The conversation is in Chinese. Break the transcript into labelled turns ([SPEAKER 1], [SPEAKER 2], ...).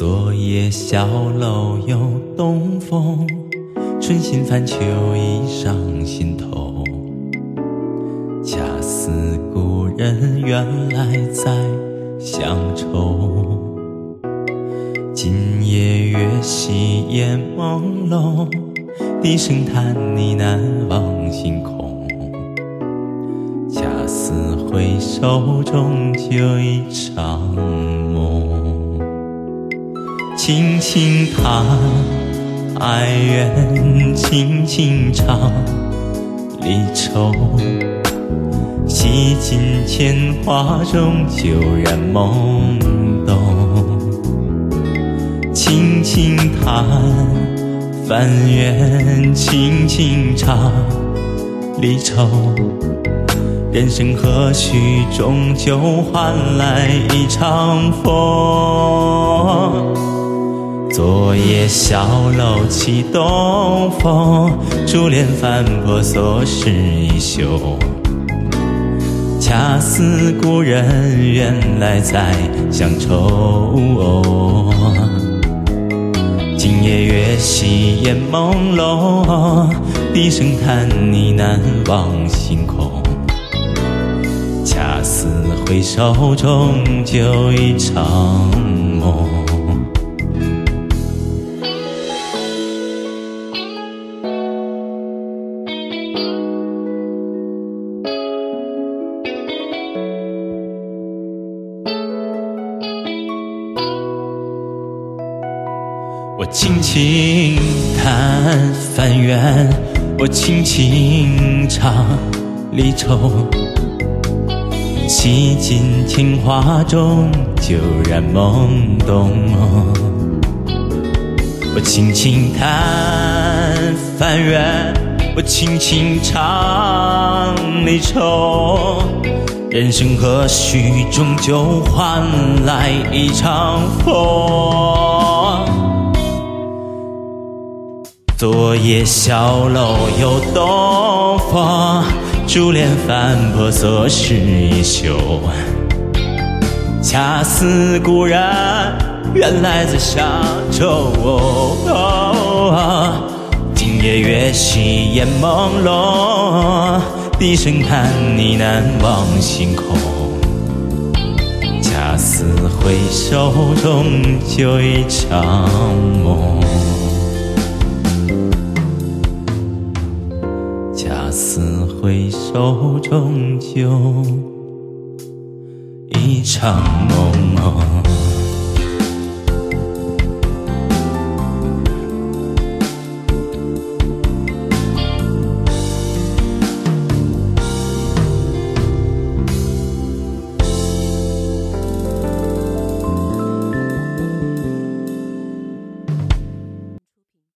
[SPEAKER 1] 昨夜小楼又东风，春心泛秋意上心头。恰似故人原来在乡愁。今夜月稀烟朦胧，低声叹呢喃望星空。恰似回首终究一场梦。轻轻弹，哀怨轻轻唱，离愁。洗尽铅华中，旧然懵懂。轻轻弹，翻缘轻轻唱，离愁。人生何须终究换来一场风？昨夜小楼起东风，珠帘翻破锁时衣袖。恰似故人原来在乡愁。今夜月稀烟朦胧，低声叹呢喃望星空。恰似回首终究一场梦。我轻轻弹翻缘，我轻轻唱离愁。洗尽铅华中，旧然懵懂。我轻轻弹翻缘，我轻轻唱离愁。人生何须终究换来一场风？昨夜小楼又东风，珠帘翻破锁时衣袖。恰似故人原来在乡愁。今夜月稀烟朦胧，低声叹呢喃望星空。恰似回首终究一场梦。似回首，终究一场梦。